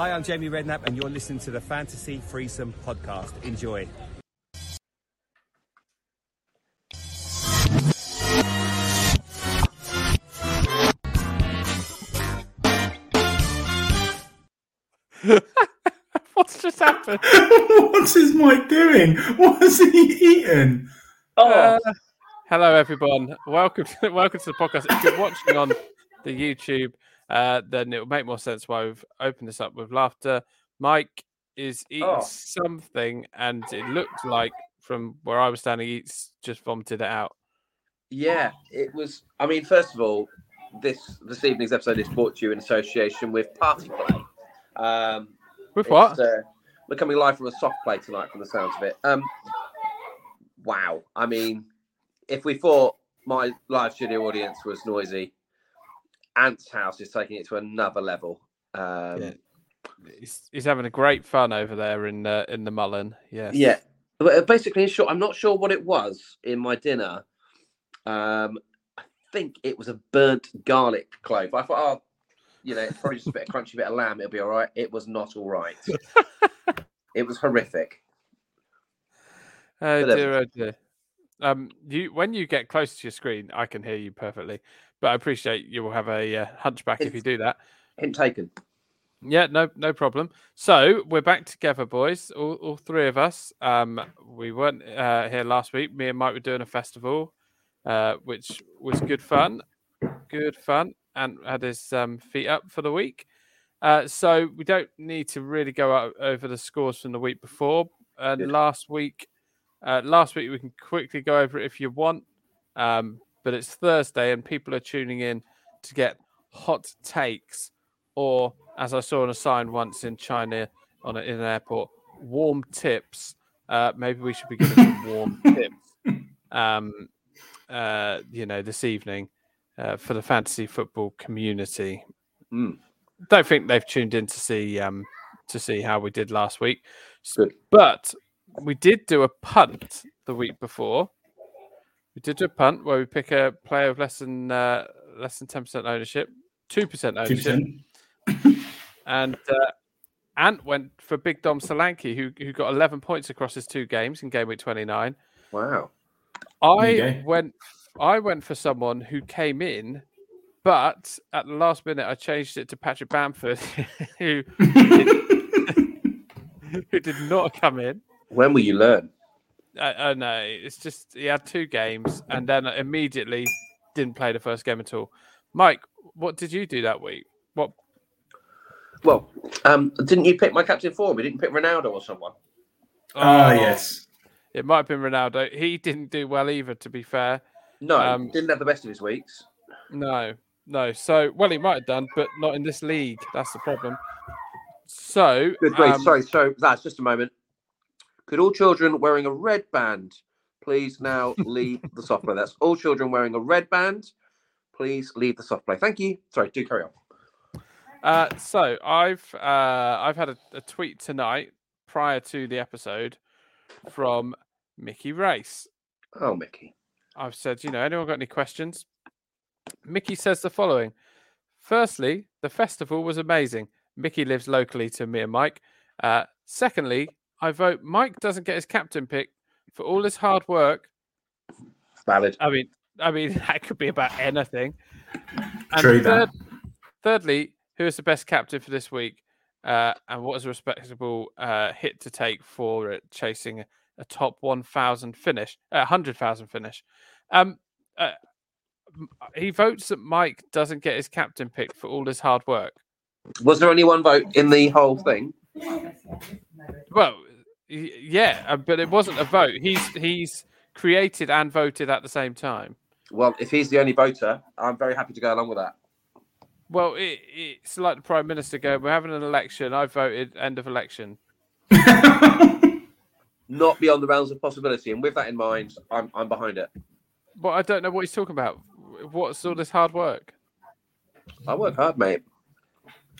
Hi, I'm Jamie Redknapp, and you're listening to the Fantasy Threesome podcast. Enjoy. What's just happened? What's his mic doing? What has he eaten? Uh, hello, everyone. Welcome to welcome to the podcast. If you're watching on the YouTube, uh, then it will make more sense why we've opened this up with laughter. Mike is eating Oh. something, and it looked like from where I was standing, he's just vomited it out. Yeah, it was. I mean, first of all, this this evening's episode is brought to you in association with Party Play. Um, With what? Uh, we're coming live from a soft play tonight, from the sounds of it. Um, wow. I mean, if we thought my live studio audience was noisy, Ant's house is taking it to another level. Um, Yeah. He's, he's having a great fun over there in uh, in the Mullen. Yes. Yeah. But uh, basically, in short, I'm not sure what it was in my dinner. Um, I think it was a burnt garlic clove. I thought, oh, you know, it's probably just a bit of crunchy bit of lamb. It'll be all right. It was not all right. it was horrific. Oh But, um, dear, oh dear. Um, you when you get close to your screen, I can hear you perfectly. But I appreciate you will have a uh, hunchback if you do that. Hint taken. Yeah, no, no problem. So we're back together, boys. All, all three of us. Um, we weren't uh, here last week. Me and Mike were doing a festival, uh, which was good fun. Good fun, and had his um, feet up for the week. Uh, so we don't need to really go out over the scores from the week before. And last week, uh, last week we can quickly go over it if you want. Um, but it's Thursday, and people are tuning in to get hot takes or as I saw on a sign once in China on a, in an airport, warm tips. Uh, maybe we should be giving some warm tips. Um, uh, you know, this evening uh, for the fantasy football community. Mm. Don't think they've tuned in to see um, to see how we did last week, Good. but we did do a punt the week before. We did do a punt where we pick a player of less than uh, less than ten percent ownership, two percent Two ownership percent. and uh, Ant went for Big Dom Solanke, who who got 11 points across his two games in game week 29. Wow. I went I went for someone who came in, but at the last minute I changed it to Patrick Bamford, who who did not come in. When will you learn? I, I know it's just he had two games and then immediately didn't play the first game at all. Mike, what did you do that week? What Well, um, didn't you pick my captain for me? Didn't pick Ronaldo or someone? Ah, Oh, yes. It might have been Ronaldo. He didn't do well either, to be fair. No, Um, didn't have the best of his weeks. No, no. So, well, he might have done, but not in this league. That's the problem. So, Good. Wait, um, sorry, sorry. That's just a moment. Could all children wearing a red band please now leave the soft play? That's all children wearing a red band. Please leave the soft play. Thank you. Sorry, do carry on. Uh, so I've uh, I've had a, a tweet tonight prior to the episode from Mickey Race. Oh, Mickey. I've said, you know, anyone got any questions? Mickey says the following. Firstly, the festival was amazing. Mickey lives locally to me and Mike. Uh, secondly, I vote Mike doesn't get his captain pick for all his hard work. Valid. I mean, I mean that could be about anything. And True that. third- thirdly, who is the best captain for this week? Uh, and what is a respectable uh, hit to take for it, chasing a, a top 1,000 finish, uh, 100,000 finish? Um, uh, he votes that Mike doesn't get his captain pick for all his hard work. Was there only one vote in the whole thing? Well, y- yeah, uh, but it wasn't a vote. He's he's created and voted at the same time. Well, if he's the only voter, I'm very happy to go along with that. Well, it, it's like the prime minister going, "We're having an election. I voted. End of election." Not beyond the realms of possibility. And with that in mind, I'm, I'm behind it. But I don't know what he's talking about. What's all this hard work? I work hard, mate.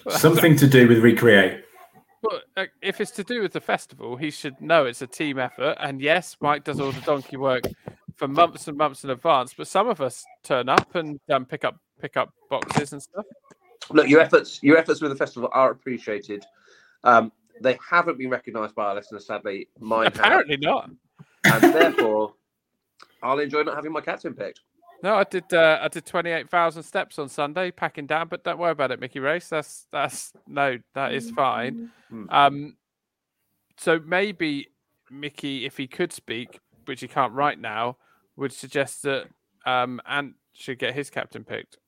Something to do with recreate. But uh, if it's to do with the festival, he should know it's a team effort. And yes, Mike does all the donkey work for months and months in advance. But some of us turn up and um, pick up pick up boxes and stuff. Look, your efforts, your efforts with the festival are appreciated. Um, they haven't been recognised by our listeners, sadly. Mine have, Apparently not. and therefore, I'll enjoy not having my captain picked. No, I did. Uh, I did twenty eight thousand steps on Sunday, packing down. But don't worry about it, Mickey Race. That's that's no, that is fine. Hmm. Um, so maybe Mickey, if he could speak, which he can't right now, would suggest that um Ant should get his captain picked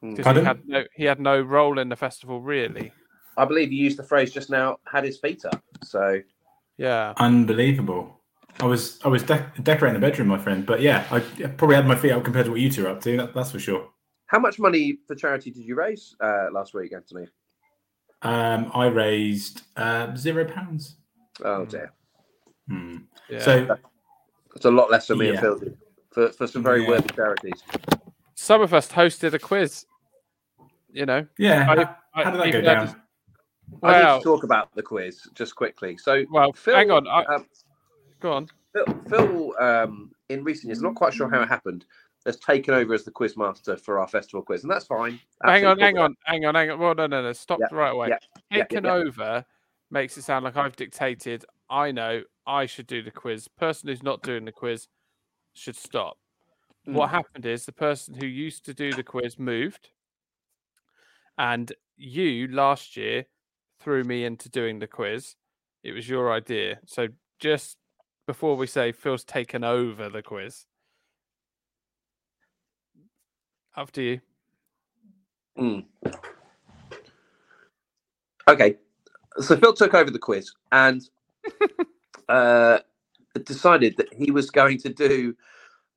Hmm. because he had no he had no role in the festival really. I believe you used the phrase just now, had his feet up. So, Yeah. Unbelievable. I was I was de- decorating the bedroom, my friend. But yeah, I I probably had my feet up compared to what you two are up to. That, that's for sure. how much money for charity did you raise uh, last week, Anthony? Um, I raised uh, zero pounds. Oh dear, Hmm. yeah. So it's a lot less than me and Yeah. Phil did for, for some very Yeah. worthy charities. some of us hosted a quiz. You know, yeah, I- how, I- how did that go even though- down? I need to talk about the quiz just quickly. So, well, Phil, hang on. I, um, go on. Phil, Phil um, in recent years, I'm not quite sure how it happened, has taken over as the quiz master for our festival quiz, and that's fine. hang on, hang on, hang on, hang on. Well, no, no, no. Stop Yeah, right away. yeah, Taken yeah. over makes it sound like I've dictated. I know I should do the quiz. Person who's not doing the quiz should stop. What Hmm. happened is the person who used to do the quiz moved, and you last year threw me into doing the quiz. It was your idea. So just before we say Phil's taken over the quiz, up to you. Mm. Okay, so Phil took over the quiz and uh, decided that he was going to do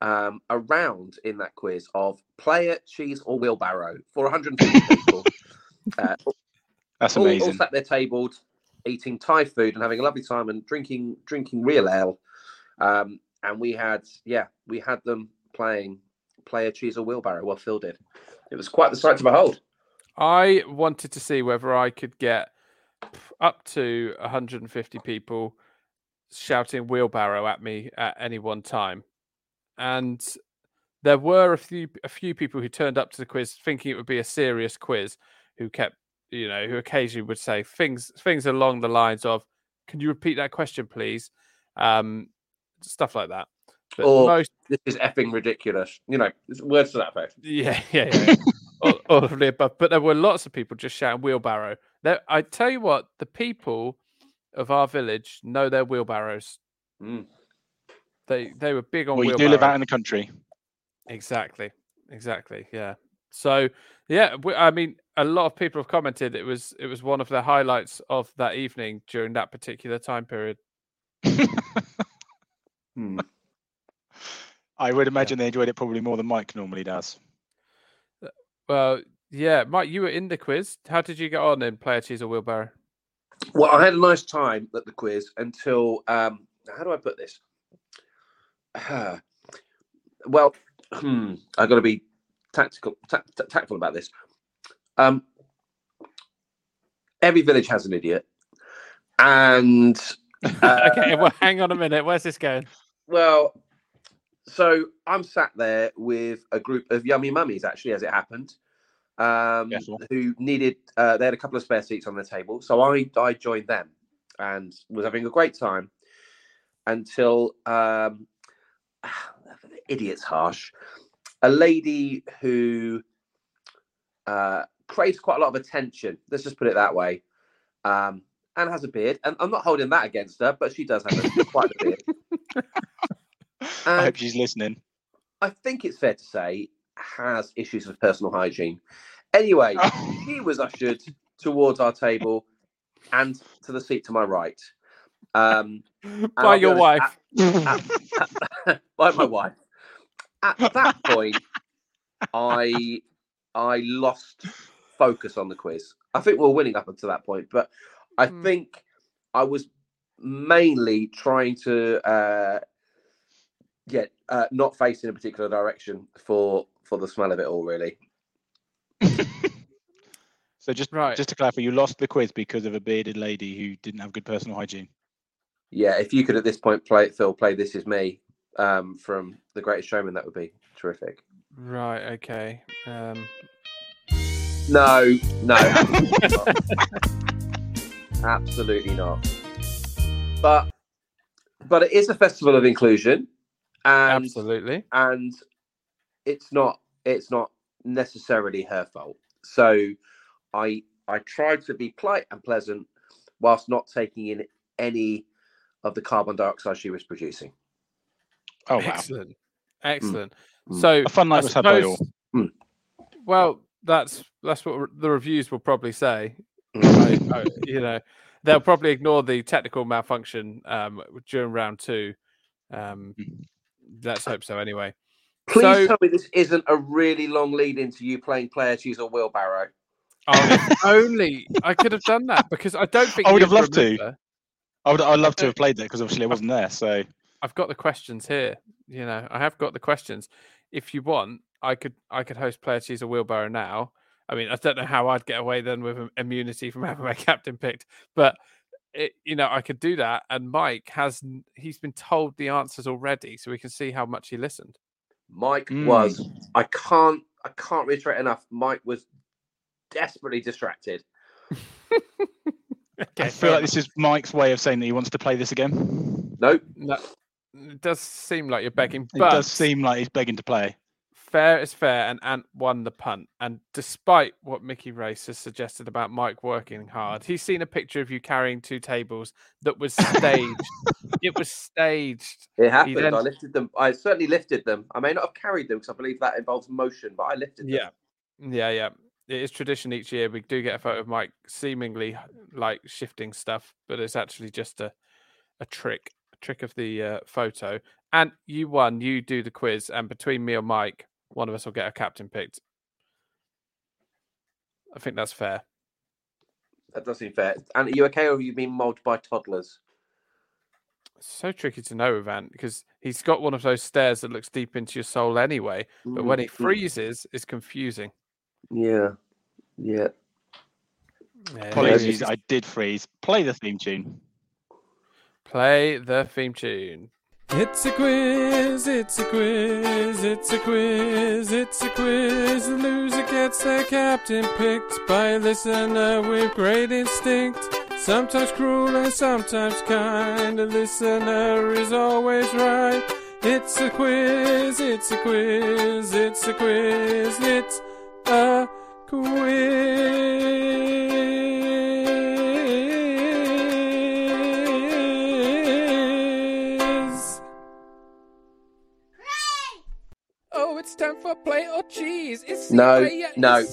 um, a round in that quiz of player, cheese, or wheelbarrow for 150 people. uh, That's all, all amazing. sat there tabled, eating Thai food and having a lovely time and drinking drinking real ale. Um, and we had, yeah, we had them playing player, cheese, or wheelbarrow. Well, Phil did. It was quite the sight to behold. I wanted to see whether I could get up to 150 people shouting wheelbarrow at me at any one time. And there were a few a few people who turned up to the quiz thinking it would be a serious quiz who kept you know who occasionally would say things things along the lines of can you repeat that question please um stuff like that but Or- most This is effing ridiculous. You know, words to that effect. yeah, yeah, yeah. all, all of the above. But there were lots of people just shouting wheelbarrow. There, I tell you what, the people of our village know their wheelbarrows. Mm. They they were big on Well, you do live out in the country. Exactly, exactly. Yeah. So yeah, we, I mean, a lot of people have commented it was it was one of the highlights of that evening during that particular time period. Hmm. I would imagine they enjoyed it probably more than Mike normally does. Well, yeah, Mike, you were in the quiz. How did you get on in player cheese or wheelbarrow? Well, I had a nice time at the quiz until um, how do I put this? Uh, well, hmm, I've got to be tactical, ta- ta- tactful about this. Um, every village has an idiot, and uh, okay, well, hang on a minute. Where's this going? well, so I'm sat there with a group of yummy mummies, actually, as it happened, um, Careful. who needed. Uh, they had a couple of spare seats on the table, so I I joined them and was having a great time until um, idiot's harsh. A lady who uh, craves quite a lot of attention. Let's just put it that way. Um, and has a beard, and I'm not holding that against her, but she does have a, quite a beard. I hope she's listening. I think it's fair to say has issues with personal hygiene. Anyway, he was ushered towards our table and to the seat to my right. Um, By your honest, wife. at- by my wife. At that point, I I lost focus on the quiz. I think we we're winning up until that point, but I Hmm. think I was mainly trying to uh, get uh, not face in a particular direction for for the smell of it all. Really, So just Right. just to clarify, you lost the quiz because of a bearded lady who didn't have good personal hygiene. yeah. If you could at this point play Phil, play "This Is Me" um, from The Greatest Showman, that would be terrific. Right. Okay. Um, No, no. Absolutely not. But but it is a festival of inclusion, and Absolutely. and it's not it's not necessarily her fault. So I I tried to be polite and pleasant whilst not taking in any of the carbon dioxide she was producing. Oh wow. Excellent. Excellent. Mm. So A fun night I was had by all. suppose- Well, that's that's what re- the reviews will probably say. Mm. I- I- you know, they'll probably ignore the technical malfunction um, during round two. Um, Mm. let's hope so. Anyway, Please So- tell me this isn't a really long lead into you playing player use a wheelbarrow. oh, only I could have done that because I don't think I would have loved to. I would I'd love to have played that because obviously I wasn't there. So I've got the questions here. You know, I have got the questions. If you want, I could I could host player choose a wheelbarrow now. I mean, I don't know how I'd get away then with immunity from having my captain picked, but it, you know, I could do that. And Mike has he's been told the answers already, so we can see how much he listened. Mike Mm. was I can't I can't reiterate enough. Mike was desperately distracted. Okay, I fair feel like this is Mike's way of saying that he wants to play this again. Nope. No, it does seem like you're mm, begging, It but does seem like he's begging to play. fair is fair, and Ant won the punt. And despite what Mickey Race has suggested about Mike working hard, he's seen a picture of you carrying two tables that was staged. it was staged. It happened. then- I lifted them. I certainly lifted them. I may not have carried them because I believe that involves motion, but I lifted them. Yeah, yeah, yeah. It is tradition each year. We do get a photo of Mike seemingly like shifting stuff, but it's actually just a a trick, a trick of the uh, photo. And you won. You do the quiz, and between me or Mike, one of us will get a captain picked. I think that's fair. That does seem fair. And are you okay or have you been mobbed by toddlers? so tricky to know with Ant because he's got one of those stares that looks deep into your soul anyway. But when he Mm, mm, freezes, it's confusing. Yeah. Yeah. Yeah, Apologies, I did freeze. Play the theme tune. Play the theme tune. It's a quiz, it's a quiz, it's a quiz, it's a quiz. The loser gets their captain picked by a listener with great instinct. Sometimes cruel and sometimes kind. The listener is always right. It's a quiz, it's a quiz, it's a quiz, it's a quiz. For play or cheese. It's No, play- no.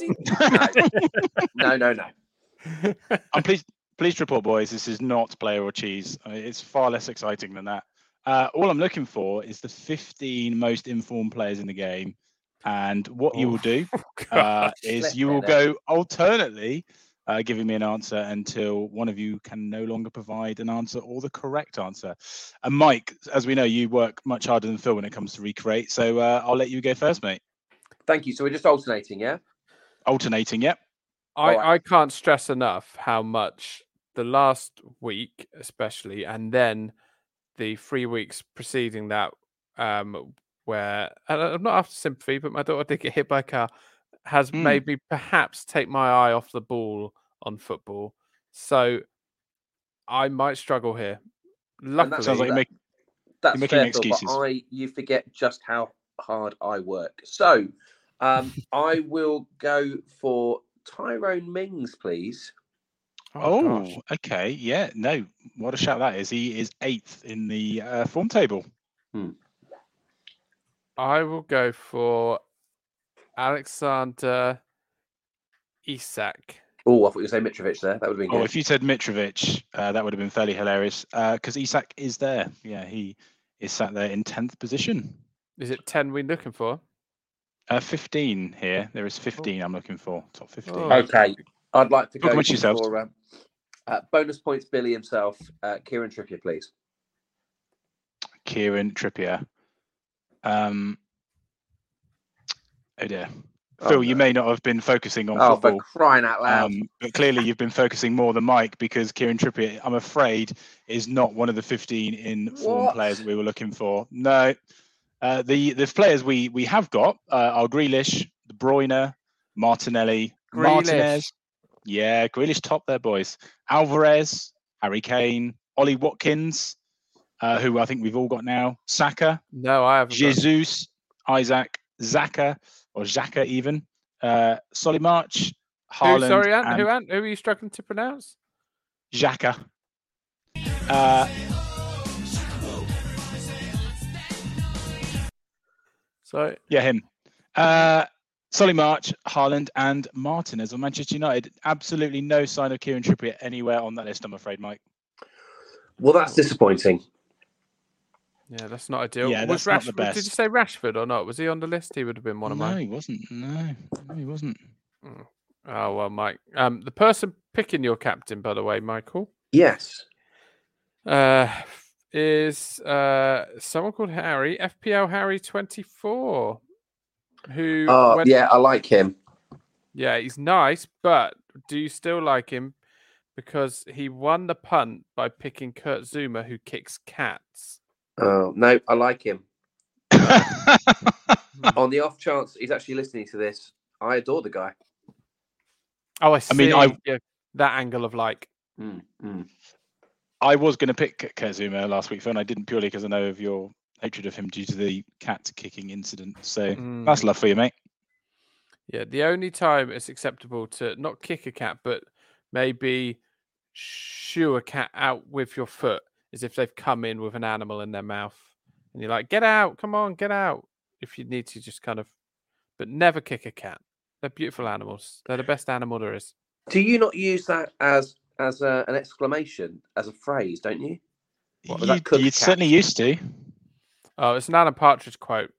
No, no, no. I'm pleased, pleased to report, boys, this is not player or cheese. Uh, It's far less exciting than that. Uh, all I'm looking for is the 15 most informed players in the game. And what you will do Oh, uh, is you will go alternately, uh, giving me an answer until one of you can no longer provide an answer or the correct answer. And Mike, as we know, you work much harder than Phil when it comes to recreate. So uh, I'll let you go first, mate. Thank you. So we're just alternating, yeah? Alternating, yep. I, Alright. I can't stress enough how much the last week, especially, and then the three weeks preceding that, um, where and I- I'm not after sympathy, but my daughter did get hit by a car, has Mm. made me perhaps take my eye off the ball on football. So I might struggle here. Luckily, that's Sounds like you're that- making. That's making fair, Phil, excuses. but I you forget just how hard I work. So um, I will go for Tyrone Mings, please. Oh, gosh. okay. Yeah, no. What a shout that is. He is eighth in the uh, form table. I will go for Alexander Isak. Oh, I thought you were saying Mitrovic there. That would have been Oh, good. if you said Mitrovic, uh, that would have been fairly hilarious because Isak is there. Yeah, he is sat there in 10th position. Is it 10 we're looking for? Uh, 15 here. There is 15 I'm looking for. Top 15. Oh. Okay, I'd like to Talk go amongst yourselves. for um, uh, bonus points. Billy himself, uh, Kieran Trippier, please. Kieran Trippier. Um, oh dear. Oh, Phil, you no. may not have been focusing on Oh, football. for crying out loud! Um, but clearly, you've been focusing more than Mike because Kieran Trippier, I'm afraid, is not one of the 15 in form What? players that we were looking for. No, uh, the the players we we have got uh, are Grealish, De Bruyne, Martinelli, Grealish. Martinez. Yeah, Grealish top there, boys. Alvarez, Harry Kane, Ollie Watkins, uh, who I think we've all got now. Saka, No, I haven't. got- Jesus, Isak, Zaka, or Zaka even. Uh, Solly March, Who, sorry, Ant, and who, Ant, who are you struggling to pronounce? Zaka. Uh, So yeah, him. Uh, Solly March, Haaland, and Martinez on Manchester United. Absolutely no sign of Kieran Trippier anywhere on that list, I'm afraid, Mike. Well, that's disappointing. yeah, that's not ideal. Yeah, was that's not the Rashford- Did you say Rashford or not? Was he on the list? He would have been one of no, mine. he wasn't. No, no, he wasn't. Oh well, Mike. Um, the person picking your captain, by the way, Michael, Yes. uh, is uh someone called Harry, FPL Harry twenty four, who Oh, went- yeah, I like him. yeah, he's nice, but do you still like him because he won the punt by picking Kurt Zouma, who kicks cats? Oh, no, I like him. On the off chance he's actually listening to this, I adore the guy. Oh, I see. I mean, I- yeah, that angle of like. Mm, mm. I was going to pick Kazuma last week, Phil, and I didn't purely because I know of your hatred of him due to the cat kicking incident. So mm. that's love for you, mate. Yeah, the only time it's acceptable to not kick a cat, but maybe shoo a cat out with your foot is if they've come in with an animal in their mouth and you're like, get out, come on, get out. If you need to, just kind of, but never kick a cat. They're beautiful animals. They're the best animal there is. Do you not use that as as a, an exclamation, as a phrase, don't you? What was that, You, cook you certainly used to. Oh, it's an Alan Partridge quote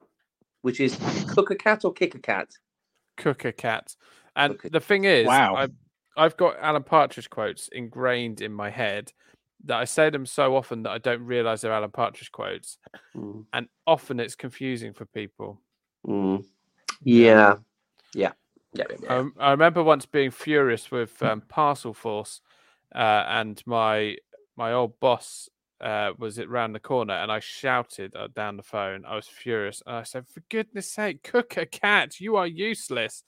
Which is cook a cat or kick a cat? cook a cat. And Cook a the thing is, Wow. I've, I've got Alan Partridge quotes ingrained in my head that I say them so often that I don't realize they're Alan Partridge quotes. Mm, and often it's confusing for people. mm. Yeah. Yeah. Yeah. yeah, yeah. Um, I remember once being furious with um, Parcelforce, uh, and my my old boss uh, was it round the corner, and I shouted uh, down the phone. I was furious, and I said, "For goodness' sake, cook a cat! You are useless!"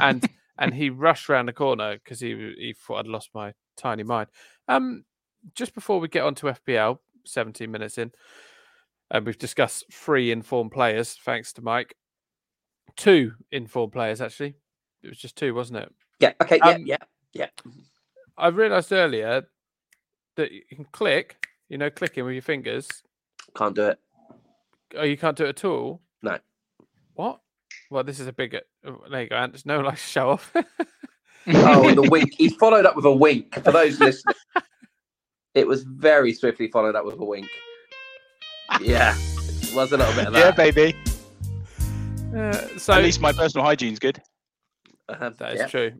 and and he rushed round the corner because he he thought I'd lost my tiny mind. Um, just before we get on to FPL, 17 minutes in, and we've discussed three informed players, thanks to Mike. Two informed players, actually. It was just two, wasn't it? yeah. Okay. Yeah. um, yeah. Yeah. I realised earlier that you can click, you know, clicking with your fingers. Can't do it. Oh, you can't do it at all. No. What? Well, this is a big. oh, There you go. Ant. There's no like show off. Oh, and the wink. He followed up with a wink for those listening. It was very swiftly followed up with a wink. Yeah. it Was a little bit of that. yeah, baby. Uh, so At least my personal hygiene's good. Um, That is yeah. true.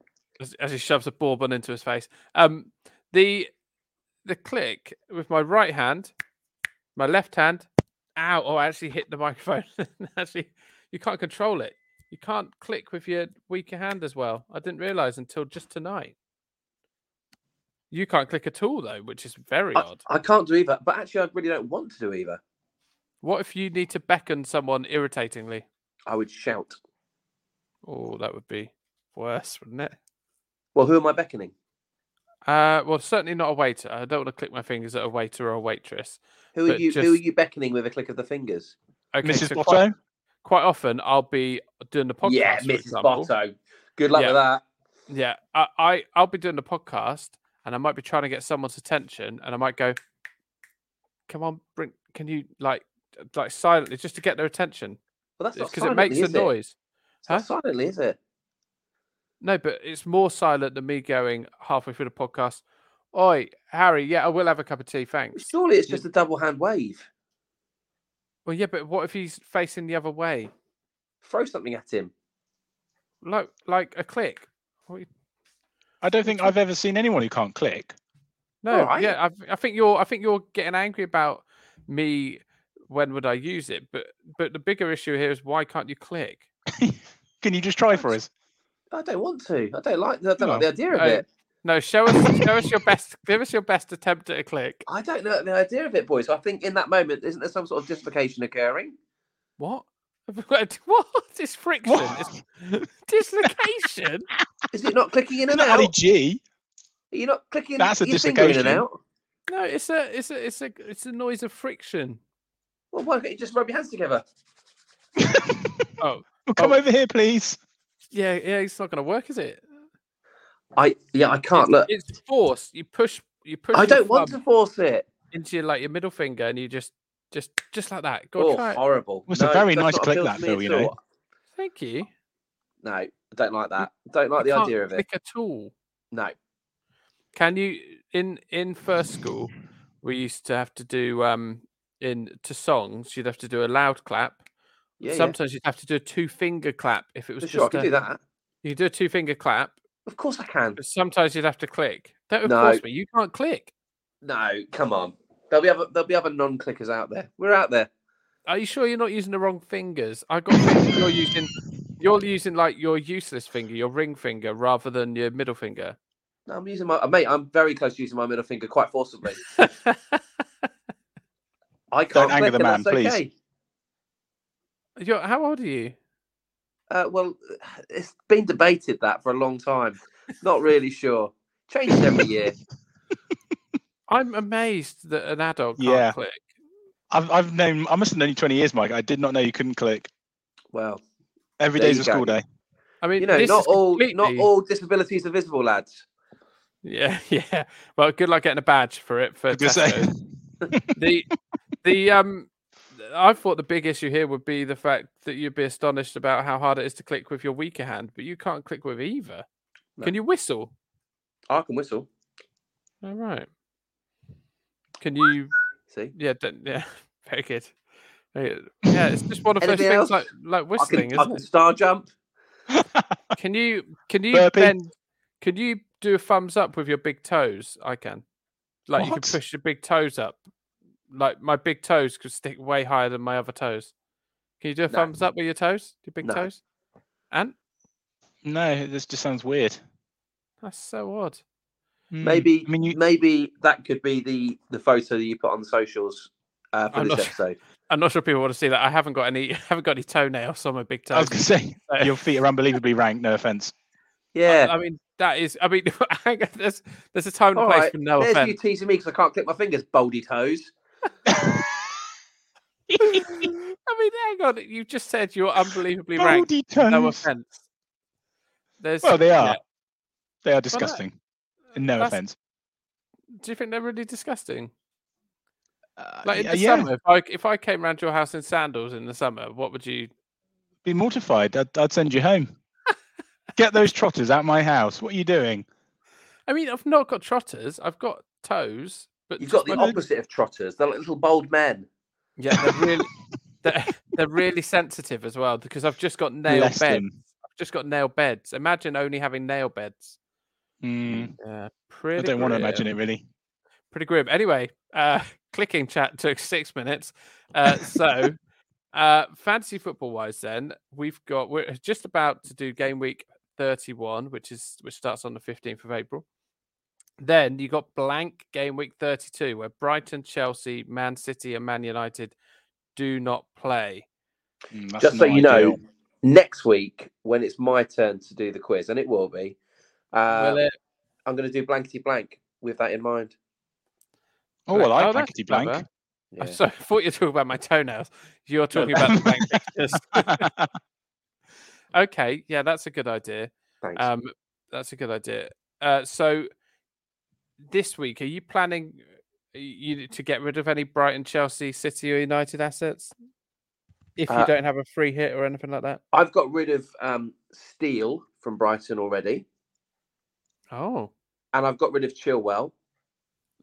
As, as he shoves a bourbon into his face. Um, the the click with my right hand, my left hand, ow! Oh, I actually hit the microphone. actually, you can't control it. You can't click with your weaker hand as well. I didn't realize until just tonight. You can't click at all though, which is very I, odd. I can't do either, but actually, I really don't want to do either. What if you need to beckon someone irritatingly? I would shout. Oh, that would be worse, wouldn't it? Well, who am I beckoning? Uh, well, certainly not a waiter. I don't want to click my fingers at a waiter or a waitress. Who are But you? Who are you beckoning with a click of the fingers? Okay, Mrs. so Botto. quite, quite often I'll be doing the podcast. yeah, Mrs. example. Botto. Good luck Yeah. with that. Yeah, I, I I'll be doing the podcast, and I might be trying to get someone's attention, and I might go, "Come on, bring. Can you like like silently just to get their attention Well, that's not because it makes a is it? noise." It's not silently, is it? No, but it's more silent than me going halfway through the podcast. Oi, Harry. Yeah, I will have a cup of tea, thanks. Surely it's just a double hand wave. Well, yeah, but what if he's facing the other way, Throw something at him. like like a click? You- I don't think I've ever seen anyone who can't click. No, Alright. yeah, I, I think you're. I think you're getting angry about me. When would I use it? But but the bigger issue here is why can't you click? Can you just try for us? I don't want to. I don't like. I don't No. like the idea of Oh, it. No, show us show us your best. Give us your best attempt at a click. I don't know the idea of it, boys. I think in that moment, isn't there some sort of dislocation occurring? What? What? It's friction. It's dislocation. Is it not clicking in and Bloody out? G. Are you not clicking That's a your finger in and dislocation. out? No, it's a it's a it's a it's a noise of friction. Well, why can't you just rub your hands together? Oh, Well, come Oh. over here, please. Yeah, yeah, it's not going to work, is it? I yeah, I can't it's, look. It's force. You push. You push. I don't want to force it. into your like your middle finger, and you just just just like that. Go Oh, on, try it. horrible. Well, it's a very nice click, that, to Phil, you know. all. Thank you. No, I don't like that. Don't like You the can't idea of it. click at all. No. Can you in in first school? We used to have to do um in to songs. You'd have to do a loud clap. Yeah, Sometimes you'd have to do a two finger clap if it was For sure, I can a, do that. you do a two finger clap. Of course I can. Sometimes you'd have to click. Don't of No. course me. You can't click. No, come on. There'll be other there'll be other non-clickers out there. We're out there. Are you sure you're not using the wrong fingers? I got you're using you're using like your useless finger, your ring finger, rather than your middle finger. No, I'm using my uh, mate. I'm very close to using my middle finger quite forcibly. I can't anger click the man, please. okay. You're, how old are you? Uh, well, it's been debated that for a long time. Not really sure. Changes every year. I'm amazed that an adult can't Yeah. click. I've, I've known, I must have known you 20 years, Mike. I did not know you couldn't click. Well, Every There day's you a go. school day. I mean, you know, this not is all completely... not all disabilities are visible, lads. Yeah, yeah. Well, good luck getting a badge for it for I was gonna say. Tesco. the the um. I thought the big issue here would be the fact that you'd be astonished about how hard it is to click with your weaker hand, but you can't click with either. No. Can you whistle? I can whistle. All right. Can you? See, Yeah, d- yeah. Very good. Very good. Yeah, it's just one of those Anything things else? like like I whistling, can, isn't can it? star jump. Can you can you Burpee. bend? Can you do a thumbs up with your big toes? I can. Like you can push your big toes up. Like my big toes could stick way higher than my other toes. Can you do a No. thumbs up with your toes? Your big No. toes? And no, this just sounds weird. that's so odd. Hmm. Maybe, I mean, you, maybe that could be the the photo that you put on the socials uh, for I'm this not- episode. I'm not sure people want to see that. I haven't got any. I haven't got any toenails on my big toes. I was going to say, your feet are unbelievably rank. No offense. Yeah. I mean, that is. I mean, there's there's a time and All place right, for no There's you teasing me because I can't click my fingers, boldy toes. I mean, hang on. You just said you're unbelievably ranked. No offense. There's. Well, they are. yeah. They are disgusting. No That's- offense. Do you think they're really disgusting? Uh, Like in the yeah, summer, if I if I came round to your house in sandals in the summer, what would you? be mortified. I'd, I'd send you home. Get those trotters out my house. What are you doing? I mean, I've not got trotters. I've got toes, but You've got the my- opposite of trotters. They're like little bold men. Yeah, they're really they're, they're really sensitive as well because I've just got nail Bless beds. them. I've just got nail beds. Imagine only having nail beds. Mm, Yeah, I don't want to imagine it really. Pretty grim. Anyway, uh, clicking chat took six minutes. Uh, so, uh, fantasy football wise, then we've got we're just about to do game week thirty-one, which is which starts on the fifteenth of April. Then you got blank game week thirty-two, where Brighton, Chelsea, Man City, and Man United do not play. Mm, Just so not you know, next week when it's my turn to do the quiz, and it will be, uh, Will it? I'm going to do blankety blank with that in mind. Oh, well, I like that's blankety blank. clever. Yeah. Oh, Sorry, I thought you were talking about my toenails. You're talking about the blank pictures. okay, yeah, that's a good idea. Thanks. Um, that's a good idea. Uh, so this week, are you planning uh, you to get rid of any Brighton, Chelsea, City, or United assets? If you Uh, don't have a free hit or anything like that. I've got rid of um, Steele from Brighton already, Oh, and I've got rid of Chilwell.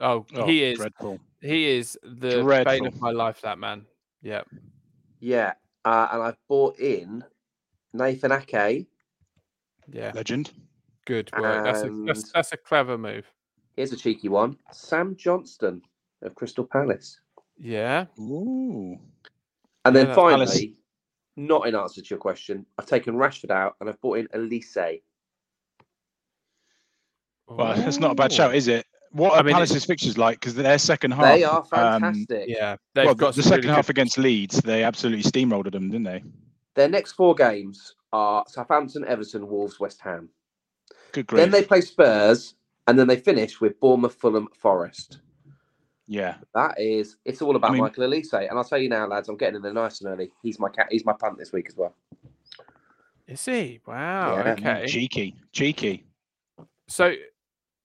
oh, Oh, he is dreadful. he is the bane of my life. That man. Yeah. Yeah, uh, and I've bought in Nathan Ake. Yeah. Legend. Good work. That's a that's, that's a clever move. Here's a cheeky one: Sam Johnstone of Crystal Palace. Yeah. Ooh. And Yeah, then that's finally, Palace. not in answer to your question, I've taken Rashford out and I've bought in Olise. Well, it's not a bad shout, is it? What I mean, it's- Palace's fixtures like? Because their second half. They are um, fantastic. Yeah, they've well, got the some second really half good- against Leeds, they absolutely steamrolled them, didn't they? Their next four games are Southampton, Everton, Wolves, West Ham. Good grief. Then they play Spurs, and then they finish with Bournemouth, Fulham, Forest. Yeah. That is, it's all about I mean- Michael Olise. And I'll tell you now, lads, I'm getting in there nice and early. He's my cat. He's my punt this week as well. Is he? Wow. Yeah. Okay. Cheeky. Cheeky. So,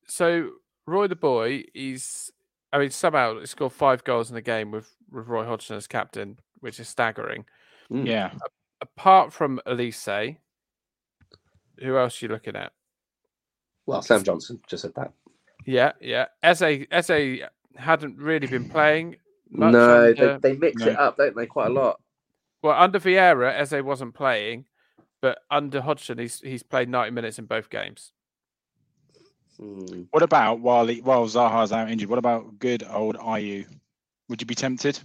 so Roy the boy, he's. I mean, somehow he scored five goals in the game with with Roy Hodgson as captain, which is staggering. Mm. Yeah. Apart from Elise, who else are you looking at? Well, Sam Johnstone just said that. Yeah, yeah. Eze, Eze hadn't really been playing. Much no, under, they, they mix No. it up, don't they? Quite a lot. well under Vieira, Eze wasn't playing, but under Hodgson, he's he's played ninety minutes in both games. Hmm. What about while he, while Zaha's out injured? What about good old Ayew? Would you be tempted?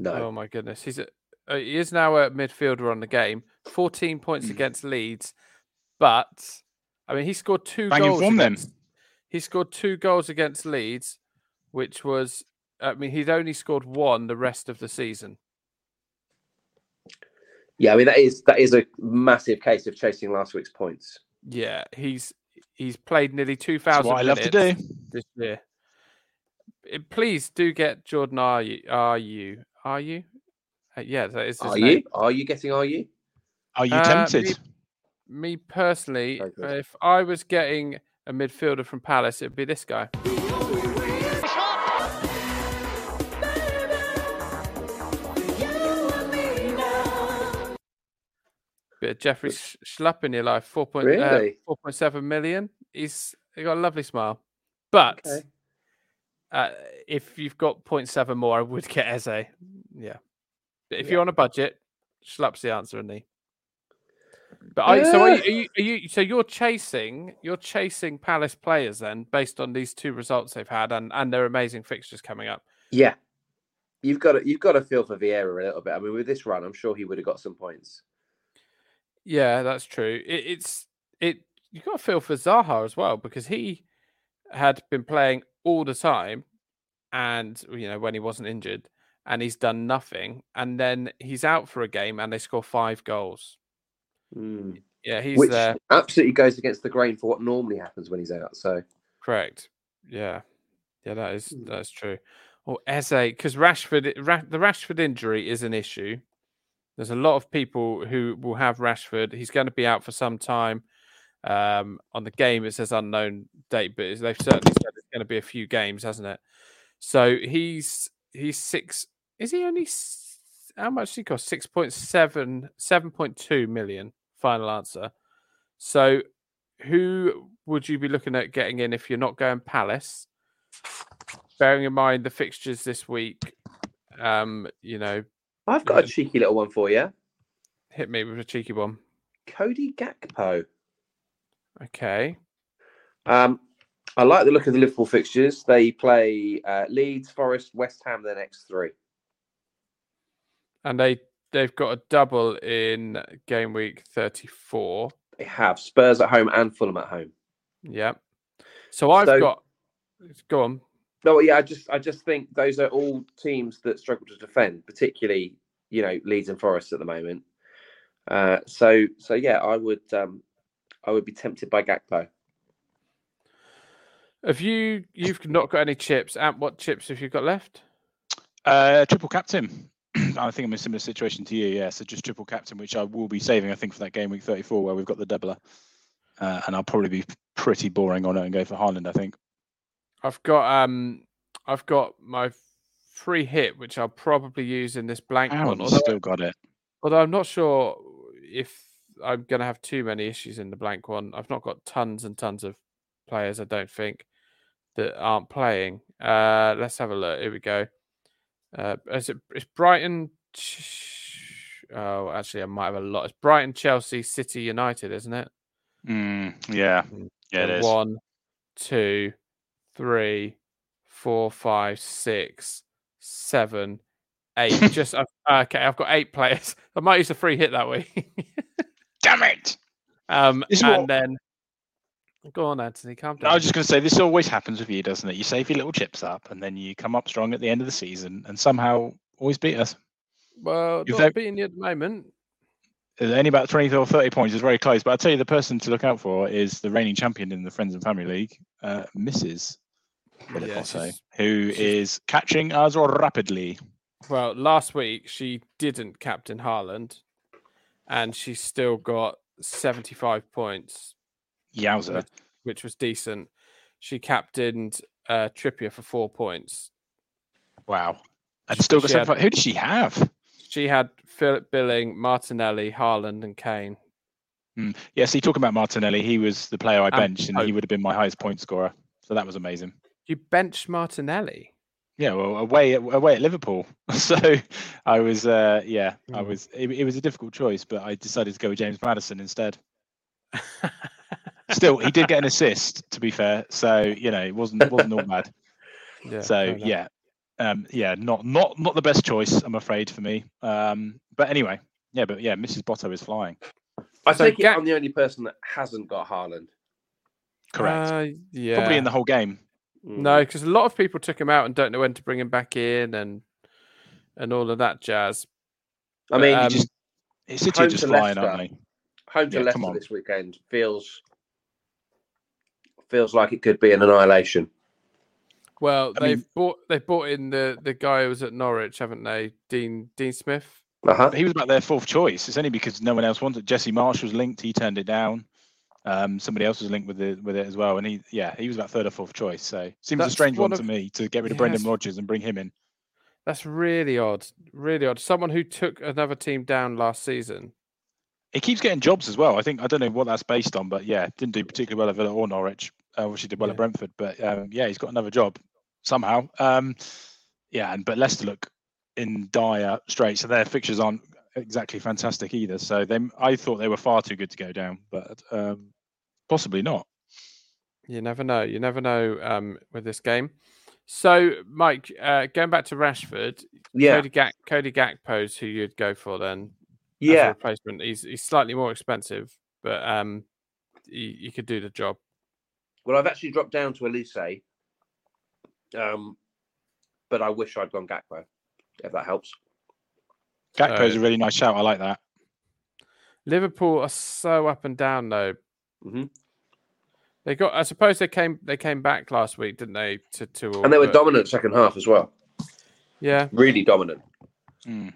No. Oh my goodness, he's a, uh, he is now a midfielder on the game. Fourteen points against Leeds, but I mean he scored two Banging goals. form then. against, He scored two goals against Leeds, which was I mean he'd only scored one the rest of the season. Yeah, I mean that is that is a massive case of chasing last week's points. Yeah, he's he's played nearly two thousand. What I love to do. this year. Uh, Please do get Jordan. Are you? Are you? Are you? Uh, yeah, that is. His Are name. you? Are you getting? Are you? Are you Uh, tempted? me- Me personally, if I was getting a midfielder from Palace, it'd be this guy. Bit of Jeffrey Sch- Schlupp in your life, four point Really? point seven million. He's he got a lovely smile, but Okay. uh, if you've got 0.7 more, I would get Eze. Yeah, but if Yeah. you're on a budget, Schlupp's the answer, isn't he? But I, so are you, are you, are you? So you're chasing, you're chasing Palace players then, based on these two results they've had and and their amazing fixtures coming up. Yeah. You've got to, you've got to feel for Vieira a little bit. I mean, with this run, I'm sure he would have got some points. Yeah, that's true. It, it's it. You got to feel for Zaha as well because he had been playing all the time, and you know when he wasn't injured, and he's done nothing, and then he's out for a game and they score five goals. Mm. Yeah, he's Which there. absolutely goes against the grain for what normally happens when he's out. So Correct. Yeah, yeah, that is Hmm. that's true. Or Eze, because Rashford, Ra- the Rashford injury is an issue. There's a lot of people who will have Rashford. He's going to be out for some time. Um, on the game, it says unknown date, but they've certainly said it's going to be a few games, hasn't it? So he's he's six. Is he only? How much does he cost? Six point seven, seven point two million. Final answer. So, who would you be looking at getting in if you're not going Palace? Bearing in mind the fixtures this week, um, you know, I've got a cheeky little one for you. hit me with a cheeky one. Cody Gakpo. Okay. Um, I like the look of the Liverpool fixtures. They play uh, Leeds, Forest, West Ham, the next three. And they they've got a double in game week 34. They have Spurs at home and Fulham at home. Yep. So I've So- got go on. No, yeah, I just I just think those are all teams that struggle to defend, particularly you know Leeds and Forest at the moment. Uh, so so yeah, I would um, I would be tempted by Gakpo. Have you you've not got any chips? And what chips have you got left? Uh, triple captain. I think I'm in a similar situation to you. Yeah, so just triple captain, which I will be saving. I think for that game week 34 where we've got the doubler, uh, and I'll probably be pretty boring on it and go for Haaland. I think. I've got um I've got my free hit, which I'll probably use in this blank Wow, one. Although, still got it. although I'm not sure if I'm gonna have too many issues in the blank one. I've not got tons and tons of players, I don't think, that aren't playing. Uh let's have a look. Here we go. Uh is it it's Brighton Oh, actually I might have a lot. It's Brighton, Chelsea, City, United, isn't it? Mm, yeah, Mm, yeah, it is. One, two, three, four, five, six, seven, eight. Just I've, okay. I've got eight players. I might use a free hit that way. Damn it! um, and what- then go on, Anthony. Calm down. I was just going to say this always happens with you, doesn't it? You save your little chips up, and then you come up strong at the end of the season, and somehow always beat us. well, You're not very- beating you at the moment. There's only about 20 or 30 points. It's very close. But I'll tell you, the person to look out for is the reigning champion in the Friends and Family League, uh, Mrs. Philip Yeah, Otto, she's- who catching us rapidly. Well, last week she didn't captain Haaland, and she still got 75 points, Yowza. which was decent. She captained uh, Trippier for four points. Wow. And still got she had- Who did she have? She had Philip Billing, Martinelli, Haaland, and Kane. Mm. Yeah, see, talking about Martinelli, he was the player I benched, and he would have been my highest point scorer. So that was amazing. You benched Martinelli. Yeah, well, away at, away at Liverpool. So I was, uh, yeah, I Mm. was. It, it was a difficult choice, but I decided to go with James Maddison instead. Still, he did get an assist, to be fair. So you know, it wasn't wasn't all bad. Yeah, so yeah, um, yeah, not not not the best choice, I'm afraid, for me. Um, but anyway, yeah, but yeah, Mrs. Botto is flying. I So take Gak- I'm the only person that hasn't got Haaland. Correct. Uh, yeah. Probably in the whole game. Mm. No, because a lot of people took him out and don't know when to bring him back in and and all of that jazz. I mean, um, just City just to flying, Leicester. aren't they? home to yeah, Leicester this weekend feels feels like it could be an annihilation. Well, I they've mean- bought they've bought in the the guy who was at Norwich, haven't they? Dean Dean Smith. Uh-huh. He was about their fourth choice. It's only because no one else wanted. Jesse Marsch was linked. He turned it down. Um, somebody else was linked with it with it as well, and he yeah he was about third or fourth choice. So seems That's a strange one one to me to get rid of Brendan Yes. Rodgers and bring him in. That's really odd. Really odd. Someone who took another team down last season. He keeps getting jobs as well. I think I don't know what that's based on, but yeah, didn't do particularly well at Villa or Norwich. Uh, obviously did well Yeah. at Brentford, but um, yeah, he's got another job somehow. Um, yeah, and but Leicester look in dire straits, so their fixtures aren't exactly fantastic either. So they, I thought they were far too good to go down, but um, possibly not. You never know. You never know um, with this game. So, Mike, uh, going back to Rashford, Yeah, Cody Gak Cody Gakpo's who you'd go for then as a yeah. replacement. He's he's slightly more expensive, but um, he, he could do the job. Well, I've actually dropped down to Olise, um, but I wish I'd gone Gakpo, if that helps. Gakpo's So- a really nice shout. I like that. Liverpool are so up and down though. Mhm. They got. I suppose they came. They came back last week, didn't they? To to all, And they were but- dominant second half as well. Yeah, Really dominant. Mm.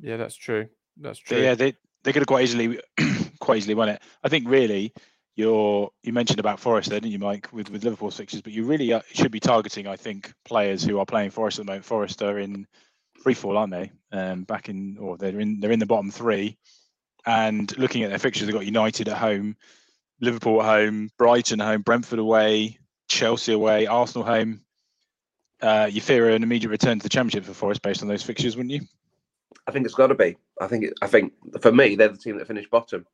yeah, that's true. That's true. yeah, they they could have quite easily quite easily won it. I think really you're you mentioned about Forest there, didn't you, Mike, with with Liverpool's fixtures? But you really uh, should be targeting, I think, players who are playing Forest at the moment. Forest are in free fall, aren't they? Um, back in or they're in they're in the bottom three. And looking at their fixtures, they've got United at home, Liverpool at home, Brighton at home, Brentford away, Chelsea away, Arsenal home. Uh, you fear an immediate return to the Championship for Forest based on those fixtures, wouldn't you? I think it's got to be. I think. It, I think for me, they're the team that finished bottom.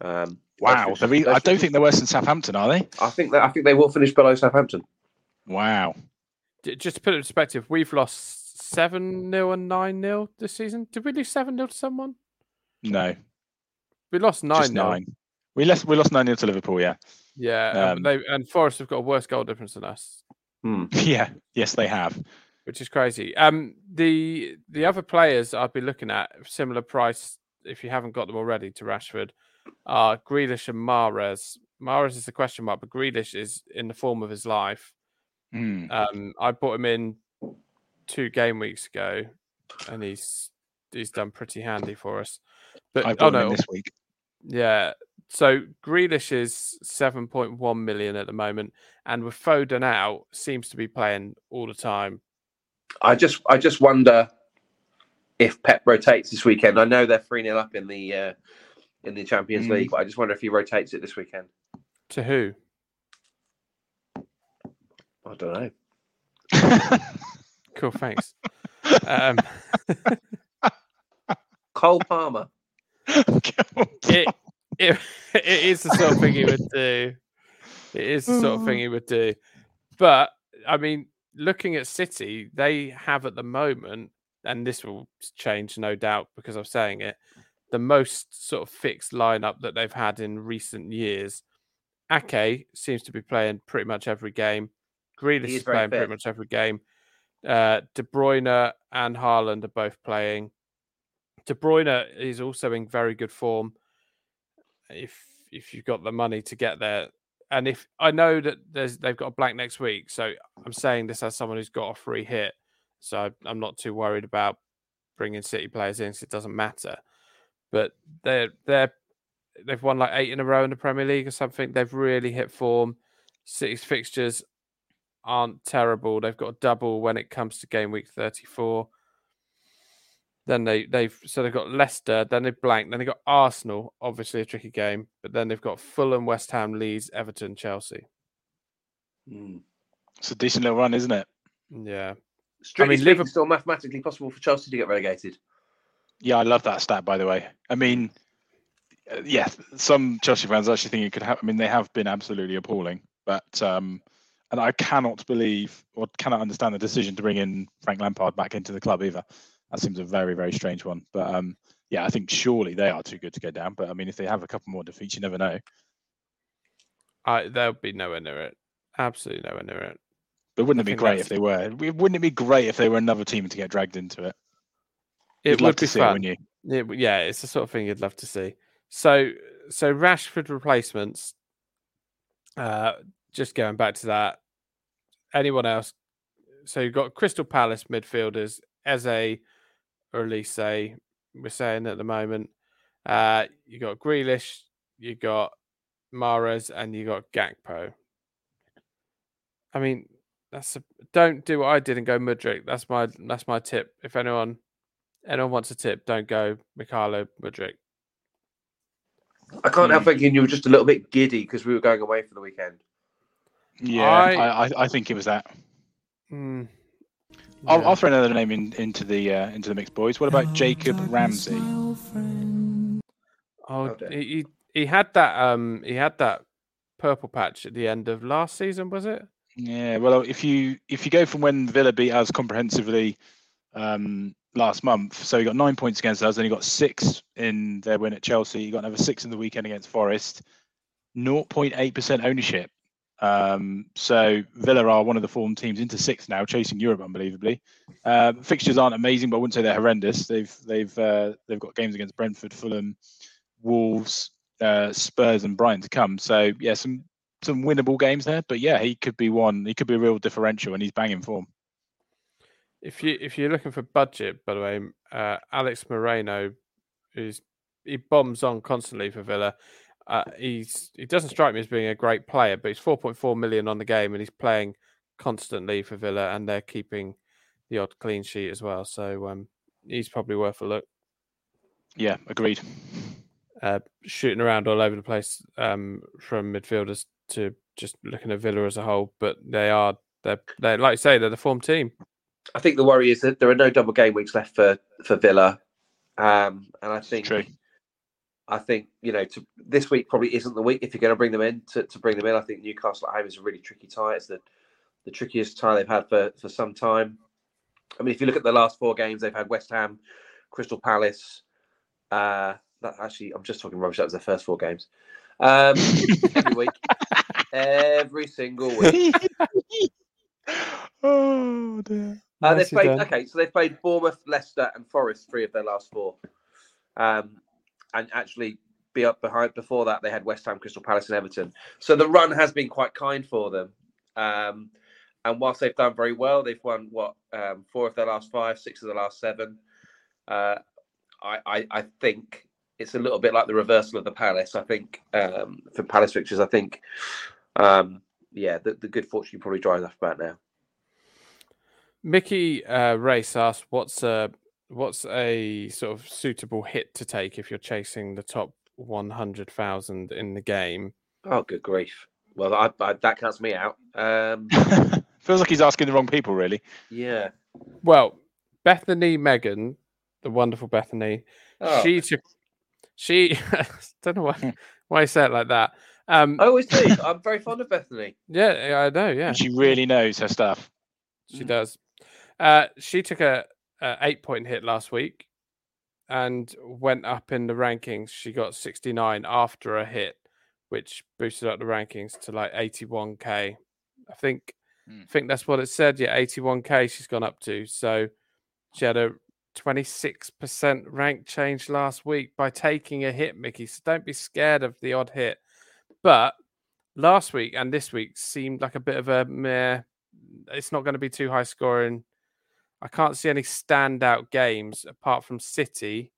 Um, Wow, those re- I don't fixtures- think they're worse than Southampton, are they? I think that. I think they will finish below Southampton. Wow. Just to put it in perspective, we've lost seven 0 and nine 0 this season. Did we lose seven 0 to someone? No, We lost nine just 0 nine. We lost. We lost nine 0 to Liverpool. Yeah, Yeah, um, Um, they and Forest have got a worse goal difference than us, Hmm. yeah. Yes, they have. Which is crazy. Um, the the other players I'd be looking at similar price if you haven't got them already to Rashford are Grealish and Mahrez. Mahrez is the question mark, but Grealish is in the form of his life. Mm. Um, I bought him in two game weeks ago, and he's he's done pretty handy for us. But I oh no, this week. yeah. So Grealish is seven point one million at the moment, and with Foden out, seems to be playing all the time. I just. I just wonder if Pep rotates this weekend. I know they're three 0 up in the uh, in the Champions Mm. League, but I just wonder if he rotates it this weekend. To who? I don't know. Cool, thanks. um, Cole Palmer. it, it it is the sort of thing he would do. It is the sort of thing he would do. But I mean, looking at City, they have at the moment, and this will change no doubt because I'm saying it, the most sort of fixed lineup that they've had in recent years. Ake seems to be playing pretty much every game. Grealish is playing pretty much every game. Uh, De Bruyne and Haaland are both playing. De Bruyne is also in very good form. If if you've got the money to get there, and if I know that there's they've got a blank next week, so I'm saying this as someone who's got a free hit, so I'm not too worried about bringing City players in. So it doesn't matter. But they're they're they've won like eight in a row in the Premier League or something. They've really hit form. City's fixtures aren't terrible. They've got a double when it comes to game week 34. Then they they've so they've got Leicester, then they've blanked, then they've got Arsenal, obviously a tricky game, but then they've got Fulham, West Ham, Leeds, Everton, Chelsea. Mm. It's a decent little run, isn't it? Yeah. Strictly mean, speaking, Liverpool- still mathematically possible for Chelsea to get relegated. Yeah, I love that stat. By the way, I mean, uh, yeah, some Chelsea fans actually think it could happen. I mean, they have been absolutely appalling, but um, and I cannot believe or cannot understand the decision to bring in Frank Lampard back into the club either. That seems a very very strange one. But um, yeah, I think surely they are too good to go down. But I mean, if they have a couple more defeats, you never know. I they'll be nowhere near it. Absolutely nowhere near it. But wouldn't I it be great that's- if they were? Wouldn't it be great if they were another team to get dragged into it? It You'd would to be it, fun. wouldn't you? Yeah, it's the sort of thing you'd love to see. So, so Rashford replacements. Uh, just going back to that. Anyone else? So you've got Crystal Palace midfielders, Eze, or at least say We're saying at the moment. Uh, you got Grealish, you got Mahrez, and you got Gakpo. I mean, that's a, don't do what I did and go Mudryk. That's my that's my tip. If anyone anyone wants a tip, don't go Mykhailo Mudryk. I can't help Hmm. thinking you were just a little bit giddy because we were going away for the weekend. Yeah, I- I, I, I think it was that. Mm, I'll, yeah. I'll throw another name in, into the uh, into the mix, boys. What about Jacob Ramsey? Oh, he, he he had that um he had that purple patch at the end of last season, was it? Yeah, well, if you if you go from when Villa beat us comprehensively um, last month, so he got nine points against us, then he got six in their win at Chelsea. He got another six in the weekend against Forest. 0.8% ownership. Um, so Villa are one of the form teams into sixth now, chasing Europe unbelievably. Uh, fixtures aren't amazing, but I wouldn't say they're horrendous. They've they've uh, they've got games against Brentford, Fulham, Wolves, uh, Spurs, and Brighton to come. So yeah, some some winnable games there. But yeah, he could be one. He could be a real differential, and he's banging form. If you if you're looking for budget, by the way, uh, Alex Moreno, who's he bombs on constantly for Villa. Uh, he's he doesn't strike me as being a great player, but he's 4.4 million on the game, and he's playing constantly for Villa, and they're keeping the odd clean sheet as well. So um, he's probably worth a look. Yeah, agreed. uh, shooting around all over the place um, from midfielders to just looking at Villa as a whole. But they are they're they like you say they're the form team. I think the worry is that there are no double game weeks left for for Villa, um, and I think True. I think you know to, this week probably isn't the week if you're going to bring them in to, to bring them in. I think Newcastle at home is a really tricky tie. It's the the trickiest tie they've had for for some time. I mean, if you look at the last four games, they've had West Ham, Crystal Palace. Uh, that actually, I'm just talking rubbish. That was their first four games. Um, every week, every single week. oh dear. Uh, they've played okay, so they've played Bournemouth, Leicester, and Forest three of their last four. Um, and actually, be up behind before that, they had West Ham, Crystal Palace, and Everton. So the run has been quite kind for them. Um, and whilst they've done very well, they've won what um, four of their last five, six of the last seven. Uh, I, I, I think it's a little bit like the reversal of the Palace. I think um, for Palace fixtures, I think, um, yeah, the, the good fortune probably dries up about now. Mickey uh, Race asked, "What's a what's a sort of suitable hit to take if you're chasing the top 100,000 in the game?" Oh, good grief. Well, I, I, that counts me out. Um, Feels like he's asking the wrong people, really. yeah. Well, Bethany Megan, the wonderful Bethany, Oh, she took she don't know why why I say it like that. Um, I always do. I'm very fond of Bethany. yeah, I know. Yeah, And she really knows her stuff. She does. Uh, she took a, a eight point hit last week and went up in the rankings. She got 69 after a hit, which boosted up the rankings to like 81k. I think Hmm. I think that's what it said. Yeah, 81k she's gone up to. So she had a 26% rank change last week by taking a hit, Mickey. So don't be scared of the odd hit. But last week and this week seemed like a bit of a meh. It's not going to be too high scoring. I can't see any standout games apart from City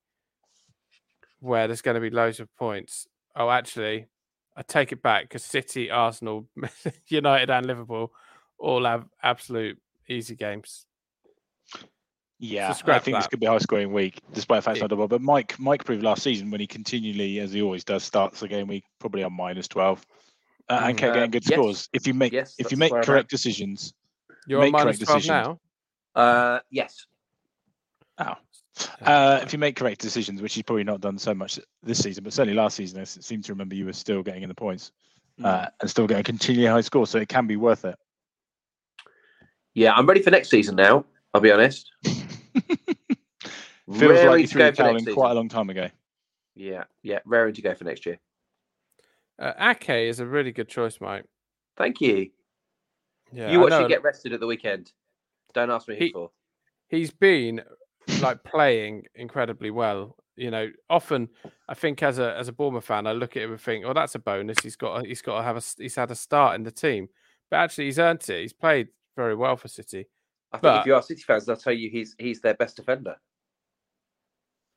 where there's going to be loads of points. Oh, actually, I take it back because City, Arsenal, United, and Liverpool all have absolute easy games. Yeah, I scrap think this could be a high scoring week, despite the fact it's not double. But Mike, Mike proved last season when he continually, as he always does, starts the game week probably on minus twelve, uh, and Mm. kept Uh, getting good yes. scores. If you make Yes, if you make correct decisions, You're Make on correct 12 decisions. now. Uh, yes. oh, uh, if you make correct decisions, which he's probably not done so much this season, but certainly last season, I seem to remember you were still getting in the points uh, and still getting a continually high score, so it can be worth it. Yeah, I'm ready for next season now. I'll be honest. Feels Raring like you to threw go the towel next in quite a long time ago. Yeah, yeah, raring to go for next year. Uh, Ake is a really good choice, Mike. Thank you. Yeah, you I watch know you get rested at the weekend. Don't ask me who He- for. he's been like playing incredibly well. You know, often I think as a as a Bournemouth fan, I look at him and think, "Oh, that's a bonus. He's got a, he's got to have a he's had a start in the team." But actually, he's earned it. He's played very well for City. I think but- if you are City fans, they'll tell you he's he's their best defender.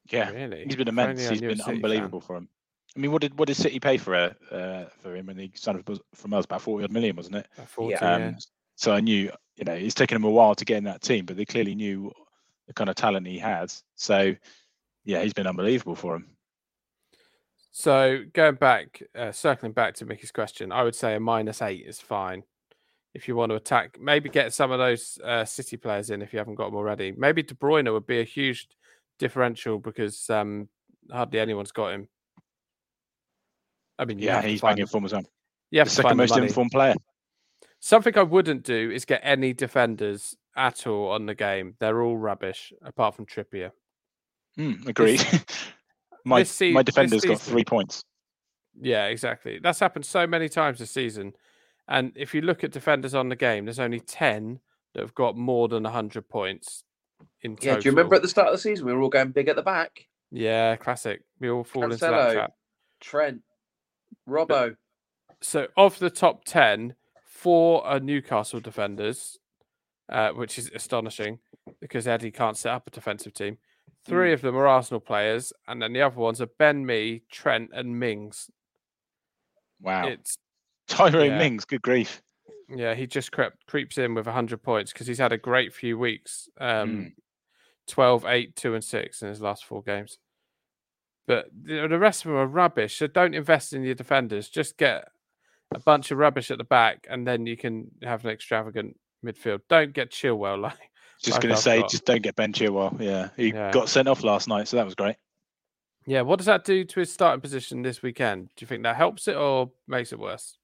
Yeah, Really, he's been immense. He's been City fan. unbelievable for him. I mean, what did what did City pay for uh, uh, for him when he signed from us? About forty odd million, wasn't it? About 40, Yeah. Um, yeah. So I knew, you know, it's taken him a while to get in that team, but they clearly knew the kind of talent he has. So, yeah, he's been unbelievable for him. So going back, uh, circling back to Mickey's question, I would say a minus eight is fine. If you want to attack, maybe get some of those uh, City players in if you haven't got them already. Maybe De Bruyne would be a huge differential because um, hardly anyone's got him. I mean, Yeah, he's banging form as well. The second most money. informed player. Something I wouldn't do is get any defenders at all on the game. They're all rubbish, apart from Trippier. Mm, agreed. my this se- my this defender's got three points. Yeah, exactly. That's happened so many times this season. And if you look at defenders on the game, there's only 10 that have got more than 100 points in Yeah, total. do you remember at the start of the season we were all going big at the back? Yeah, classic. We all fall into that Cancelo. trap. Trent, Robbo. So, of the top 10, four are Newcastle defenders, uh, which is astonishing because Eddie can't set up a defensive team. Three of them are Arsenal players, and then the other ones are Ben Mee, Trent, and Mings. Wow. It's Tyrone yeah. Mings, good grief. Yeah, he just crept, creeps in with 100 points because he's had a great few weeks. Um, 12, 8, 2, and 6 in his last four games. But the rest of them are rubbish. So don't invest in your defenders. Just get a bunch of rubbish at the back and then you can have an extravagant midfield. Don't get Chilwell like. Just Like going to say, got- just don't get Ben Chilwell. Yeah, he Yeah. got sent off last night, so that was great. Yeah, what does that do to his starting position this weekend? Do you think that helps it or makes it worse?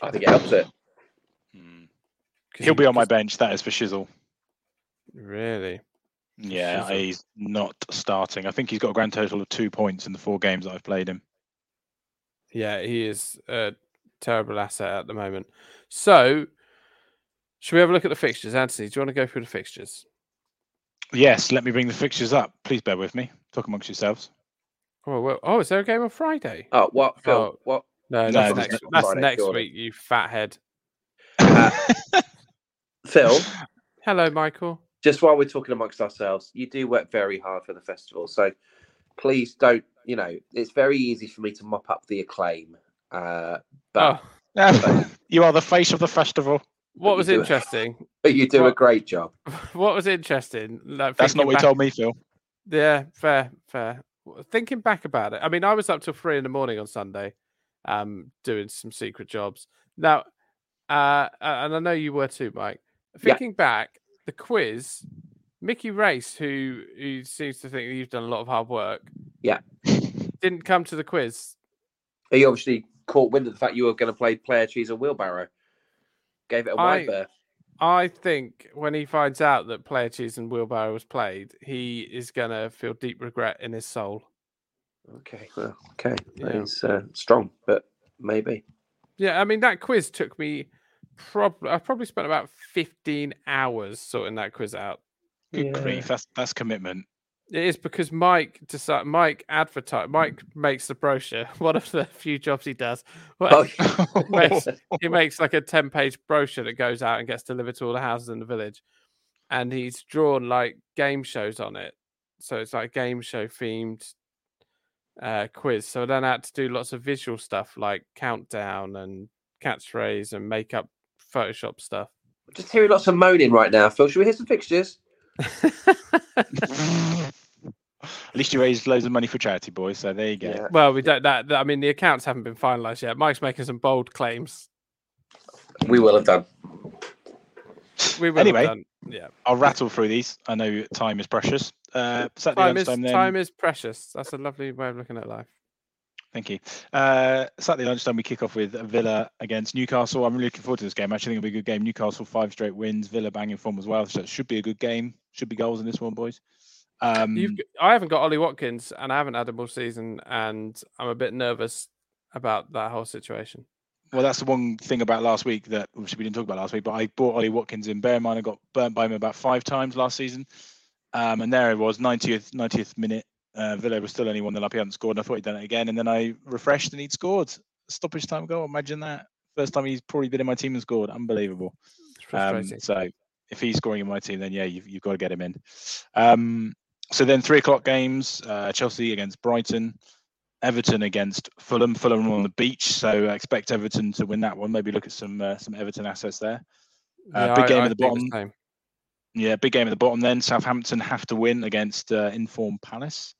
I think it helps it. Hmm. 'Cause He'll he- be on my bench. That is for Shizzle. Really? Yeah, Shizzle. he's not starting. I think he's got a grand total of two points in the four games that I've played him. Yeah, he is a terrible asset at the moment. So, should we have a look at the fixtures? Anthony, do you want to go through the fixtures? Yes, let me bring the fixtures up. Please bear with me. Talk amongst yourselves. Oh, well, oh, is there a game on Friday? Oh, what, Phil? Oh. What? No, No, that's next. no- That's Friday, next surely. week. You fathead. Phil, Hello, Michael. just while we're talking amongst ourselves, you do work very hard for the festival. So please don't, you know, it's very easy for me to mop up the acclaim. Uh, but oh, you are the face of the festival. what was do it. interesting? you do a great job. What was interesting? Like, That's not what he back- told me, Phil. Yeah, fair, fair. Thinking back about it, I mean, I was up till three in the morning on Sunday, um, doing some secret jobs. Now, uh, and I know you were too, Mike. Yeah. Thinking back, the quiz, Mickey Race, who who seems to think that you've done a lot of hard work, Yeah. didn't come to the quiz. He obviously caught wind of the fact you were going to play player, cheese, and wheelbarrow. Gave it a wide I- berth. I think when he finds out that Player Cheese and Wheelbarrow was played, he is gonna feel deep regret in his soul. Okay, well, okay. Yeah. uh, strong, but maybe. Yeah, I mean that quiz took me probably I probably spent about 15 hours sorting that quiz out. Good Yeah. grief, that's that's commitment. It is because Mike decide, Mike advertise Mike makes the brochure. One of the few jobs he does. Well, Oh, makes, he makes like a 10 page brochure that goes out and gets delivered to all the houses in the village. And he's drawn like game shows on it. So it's like game show themed uh, quiz. So then I had to do lots of visual stuff like countdown and catchphrase and makeup Photoshop stuff. Just hearing lots of moaning right now, Phil. Should we hear some fixtures? At least you raised loads of money for charity, boys. So there you go. Yeah. well, we don't that, that. I mean, the accounts haven't been finalized yet. Mike's making some bold claims. We will have done. We will have Anyway, done- yeah. I'll rattle through these. I know time is precious. Uh, Time is time is precious. That's a lovely way of looking at life. Thank you. Uh, Saturday lunchtime, we kick off with Villa against Newcastle. I'm really looking forward to this game. I actually think it'll be a good game. Newcastle five straight wins. Villa banging form as well. So it should be a good game. Should be goals in this one, boys. Um, I haven't got Ollie Watkins, and I haven't had him all season, and I'm a bit nervous about that whole situation. well, that's the one thing about last week that obviously we didn't talk about last week. But I bought Ollie Watkins in. Bear in mind, I got burnt by him about five times last season. Um, and there it was, 90th 90th minute. Uh, Villa was still only one 0 up. He hadn't scored. And I thought he'd done it again. And then I refreshed and he'd scored. Stoppage time goal. Imagine that. First time he's probably been in my team and scored. Unbelievable. Um, so if he's scoring in my team, then yeah, you've, you've got to get him in. Um, so then three o'clock games: uh, Chelsea against Brighton, Everton against Fulham. Fulham on the beach, so I expect Everton to win that one. Maybe look at some uh, some Everton assets there. uh, Yeah, big I- game I at the bottom. Yeah, big game at the bottom. Then Southampton have to win against uh, informed Palace.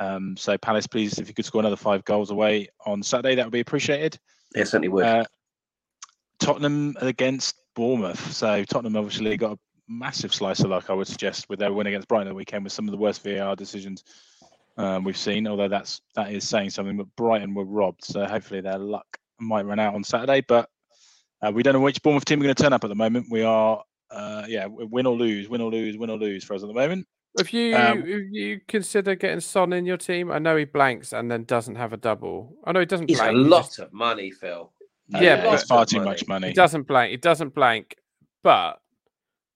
Um, so Palace, please, if you could score another five goals away on Saturday, that would be appreciated. Yeah, certainly would. Uh, Tottenham against Bournemouth. So Tottenham obviously got a massive slice of luck, I would suggest, with their win against Brighton the weekend with some of the worst VAR decisions um, we've seen. Although that's that is saying something, but Brighton were robbed. So hopefully their luck might run out on Saturday. But uh, we don't know which Bournemouth team are going to turn up at the moment. We are, uh, yeah, win or lose, win or lose, win or lose for us at the moment. If you Um, if you consider getting Son in your team, I know he blanks and then doesn't have a double. I know he doesn't It's a blank. he lot just- of money, Phil. Yeah, Yeah, it's far too of much money. He doesn't blank. He doesn't blank, but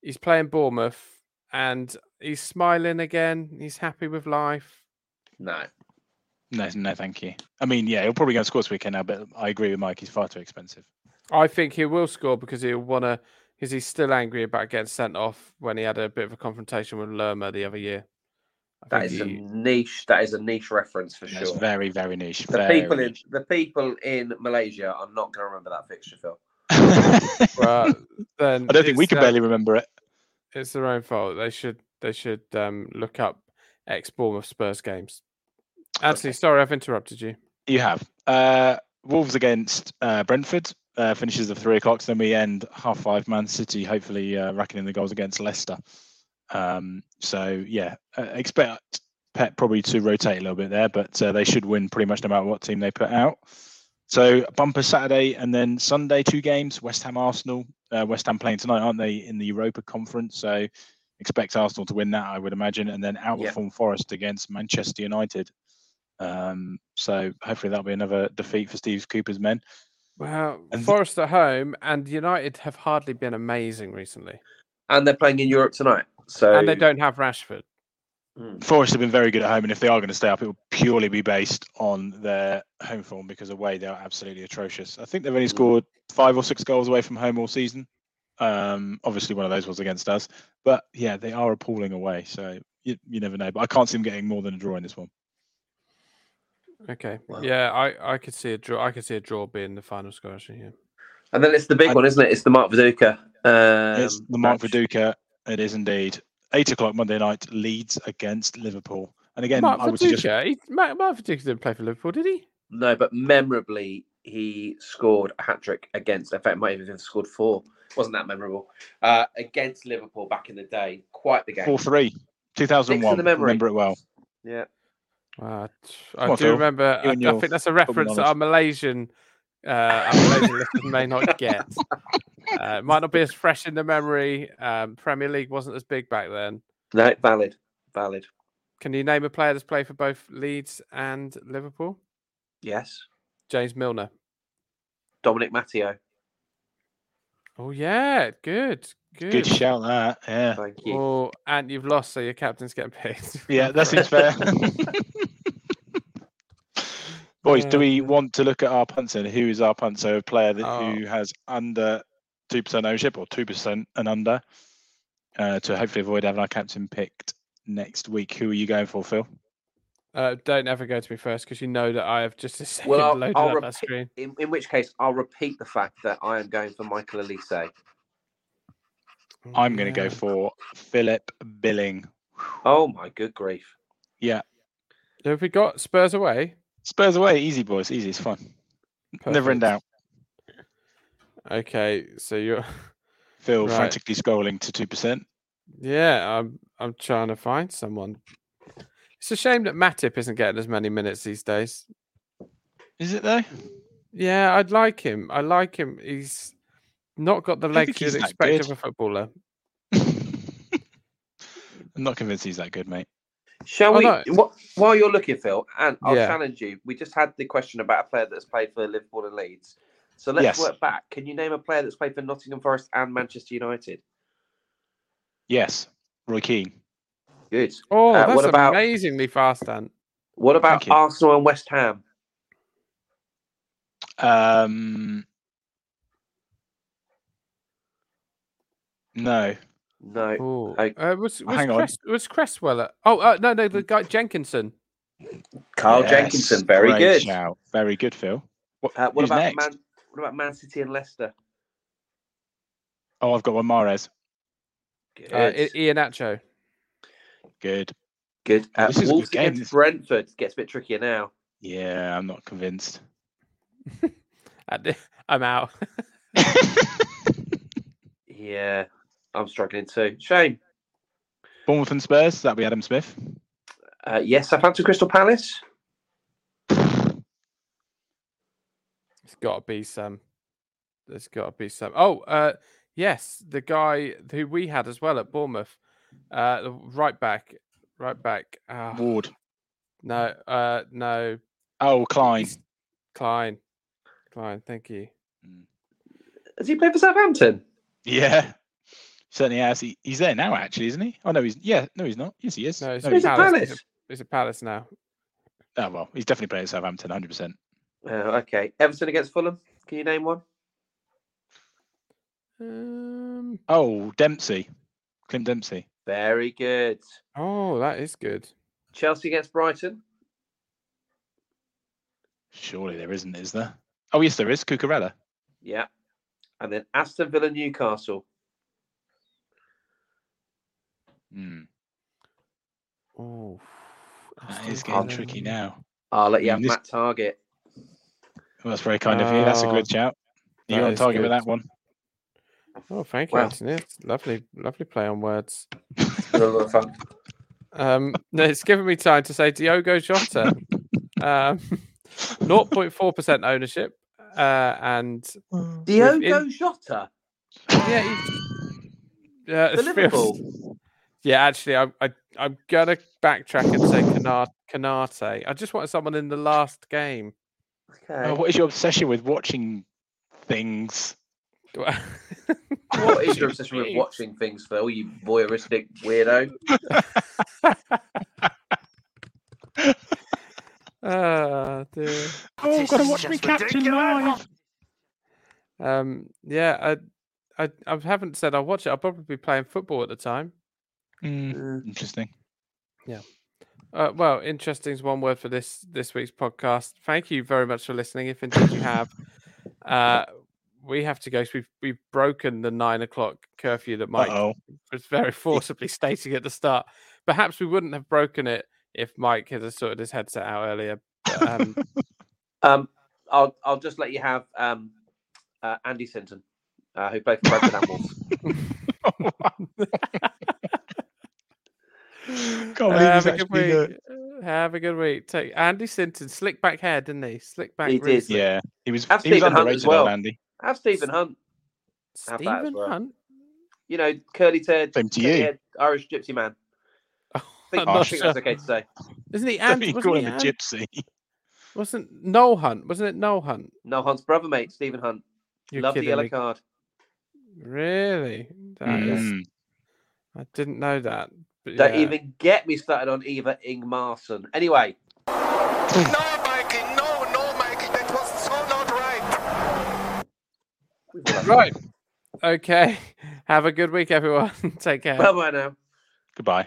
he's playing Bournemouth and he's smiling again. He's happy with life. No. No, no, thank you. I mean, yeah, he'll probably go and score this weekend now, but I agree with Mike. He's far too expensive. I think he will score because he'll want to. Because he's still angry about getting sent off when he had a bit of a confrontation with Lerma the other year. I That think is a niche. That is a niche reference for That's sure. very, very niche. The very people in the people in Malaysia are not going to remember that fixture, Phil. Well, then I don't think we can uh, barely remember it. It's their own fault. They should they should um, look up ex Bournemouth Spurs games. Anthony, sorry I've interrupted you. You have. Uh, Wolves against uh, Brentford uh, finishes at three o'clock. So then we end half five. Man City hopefully uh, racking in the goals against Leicester. Um, so yeah, uh, expect Pep probably to rotate a little bit there, but uh, they should win pretty much no matter what team they put out. So bumper Saturday and then Sunday two games. West Ham Arsenal. Uh, West Ham playing tonight, aren't they, in the Europa Conference? So expect Arsenal to win that, I would imagine, and then outperform Forest against Manchester United. Um, so hopefully that'll be another defeat for Steve Cooper's men. Well, And- Forest at home and United have hardly been amazing recently, And they're playing in Europe tonight. So and they don't have Rashford. Mm. Forest have been very good at home, and if they are going to stay up, it will purely be based on their home form because away they're absolutely atrocious. I think they've only Mm. scored five or six goals away from home all season. Um, obviously, one of those was against us, but yeah, they are appalling away. So you, you never know. But I can't see them getting more than a draw in this one. Okay, Wow. yeah, I, I could see a draw. I could see a draw being the final score. Actually, yeah. And then it's the big I- one, isn't it? It's the Mark Viduka. Um, it's the Mark match. Viduka. It is indeed eight o'clock Monday night. Leeds against Liverpool, and again, Mark I would suggest Viduka, he, Mark, Mark Viduka didn't play for Liverpool, did he? No, but memorably, he scored a hat trick against. In fact, might even have scored four. Wasn't that memorable? Uh, against Liverpool back in the day. Quite the game. four three. 2001. the. Remember it well. Yeah. Uh, I on, do Phil. remember. I, I think that's a reference that knowledge. our Malaysian, uh, our Malaysian listeners may not get. Uh, it might not be as fresh in the memory. Um, Premier League wasn't as big back then. No, valid. Valid. Can you name a player that's played for both Leeds and Liverpool? Yes. James Milner. Dominic Matteo. Oh yeah, good, good. Good shout, that. Yeah. Thank you. Oh, and you've lost, so your captain's getting picked. Yeah, that seems fair. Boys, do we Uh, want to look at our punter? Who is our punter? A player that, Oh. who has under two percent ownership or two percent and under, uh, to hopefully avoid having our captain picked next week. Who are you going for, Phil? Uh, don't ever go to me first because you know that I have just a second Well, I'll, loaded I'll up that screen. in, in which case, I'll repeat the fact that I am going for Michael Olise. I'm going to Yeah. go for Philip Billing. Oh my good grief! Yeah, So have we got Spurs away? Spurs away, easy boys, easy. It's fun. Never in Perfect. doubt. Okay, so you're Phil Right. frantically scrolling to two percent. yeah. I'm I'm trying to find someone. It's a shame that Matip isn't getting as many minutes these days. Is it though? Yeah, I'd like him. I like him. He's not got the legs you'd expect of a footballer. I'm not convinced he's that good, mate. Shall Oh, we? no. wh- while you're looking, Phil, and I'll Yeah. challenge you. We just had the question about a player that's played for Liverpool and Leeds. So let's Yes. work back. Can you name a player that's played for Nottingham Forest and Manchester United? Yes, Roy Keane. Good. Oh, Uh, that's what about- amazingly fast, Ant. What about Arsenal and West Ham? Um, no, No. Oh, I- uh, was was, hang on. Was Cresswell? At, oh, uh, no, no, the guy Jenkinson. Carl Yes, Jenkinson. Very great good. shout. Very good, Phil. What, Uh, what who's about next? Man? What about Man City and Leicester? Oh, I've got one. Mahrez. Good. Uh, Iheanacho. Good. good. Uh, this is Wolves good game, against. Brentford gets a bit trickier now. Yeah, I'm not convinced. I'm out. Yeah, I'm struggling too. Shame. Bournemouth and Spurs. That'll be Adam Smith. Uh, yes, Southampton Crystal Palace. It's got to be some. There's got to be some. Oh, uh, yes, the guy who we had as well at Bournemouth, uh, right back, right back. Uh, Ward. no, uh, no, Oh, Clyne. He's- Clyne, Clyne. Thank you. Has he played for Southampton? Yeah, certainly has. He, he's there now, actually, isn't he? Oh no, he's yeah. No, he's not. Yes, he is. No, he's No, at He's he's at Palace. Palace. He's a, he's a Palace now. Oh well, he's definitely playing at Southampton, 100. percent Uh, okay. Everton against Fulham. Can you name one? Um. Oh, Dempsey, Clint Dempsey. Very good. Oh, that is good. Chelsea against Brighton. Surely there isn't, is there? Oh yes, there is. Cucurella. Yeah. And then Aston Villa Newcastle. Hmm, Oh, that is Villa. getting tricky now. I'll let you Mm, have this- Matt Targett. Well, that's very kind of you. That's a Oh, good shout. You that on is target with that one. Oh, thank you, Wow. Anthony. It's lovely, lovely play on words. It's a lot of fun. Um, no, it's given me time to say Diogo Jota, um, 0.4% ownership, uh, and Diogo in- Jota yeah, he's, yeah, for it feels- Liverpool. Yeah. Actually, I, I, I'm gonna backtrack and say Konaté. Konaté. I just wanted someone in the last game. Okay. Oh, what is your obsession with watching things? what is your obsession with watching things, Phil? You voyeuristic weirdo. Ah, dear. Oh, I've got to watch me captain live. Um, yeah, I, I, I haven't said I'll watch it. I'll probably be playing football at the time. Hmm, interesting. Yeah. Uh, well, interesting is one word for this this week's podcast. Thank you very much for listening. If indeed you have, uh, we have to go. 'cause we've we've broken the nine o'clock curfew that Mike oh. was very forcibly stating at the start. Perhaps we wouldn't have broken it if Mike had sorted his headset out earlier. But, um, Um, I'll I'll just let you have um, uh, Andy Sinton, uh, who played for Brentford and Wolves. Can't have a good week. the- Uh, Have a good week. Take Andy Sinton, slick back hair, didn't he? Slick back. He did. slick. Yeah, he was. Have he was Hunt underrated, as well. Andy. Have Stephen Hunt. Have Stephen well. Hunt. You know, curly haired, Same to curly you. haired Irish gypsy man. I think, I'm I not think sure. that's okay to say. Isn't he? Don't And you wasn't, call he him a Ant- gypsy. wasn't Noel Hunt? Wasn't it Noel Hunt? No Hunt's brother, mate, Stephen Hunt. You're Love the yellow me. card. Really? That is- Mm. I didn't know that. But Don't yeah. even get me started on Eva Ingmarson. Anyway, No, Mikey, no, no, Mikey, that was so not right. Right. Okay. Have a good week, everyone. Take care. bye bye now. Goodbye.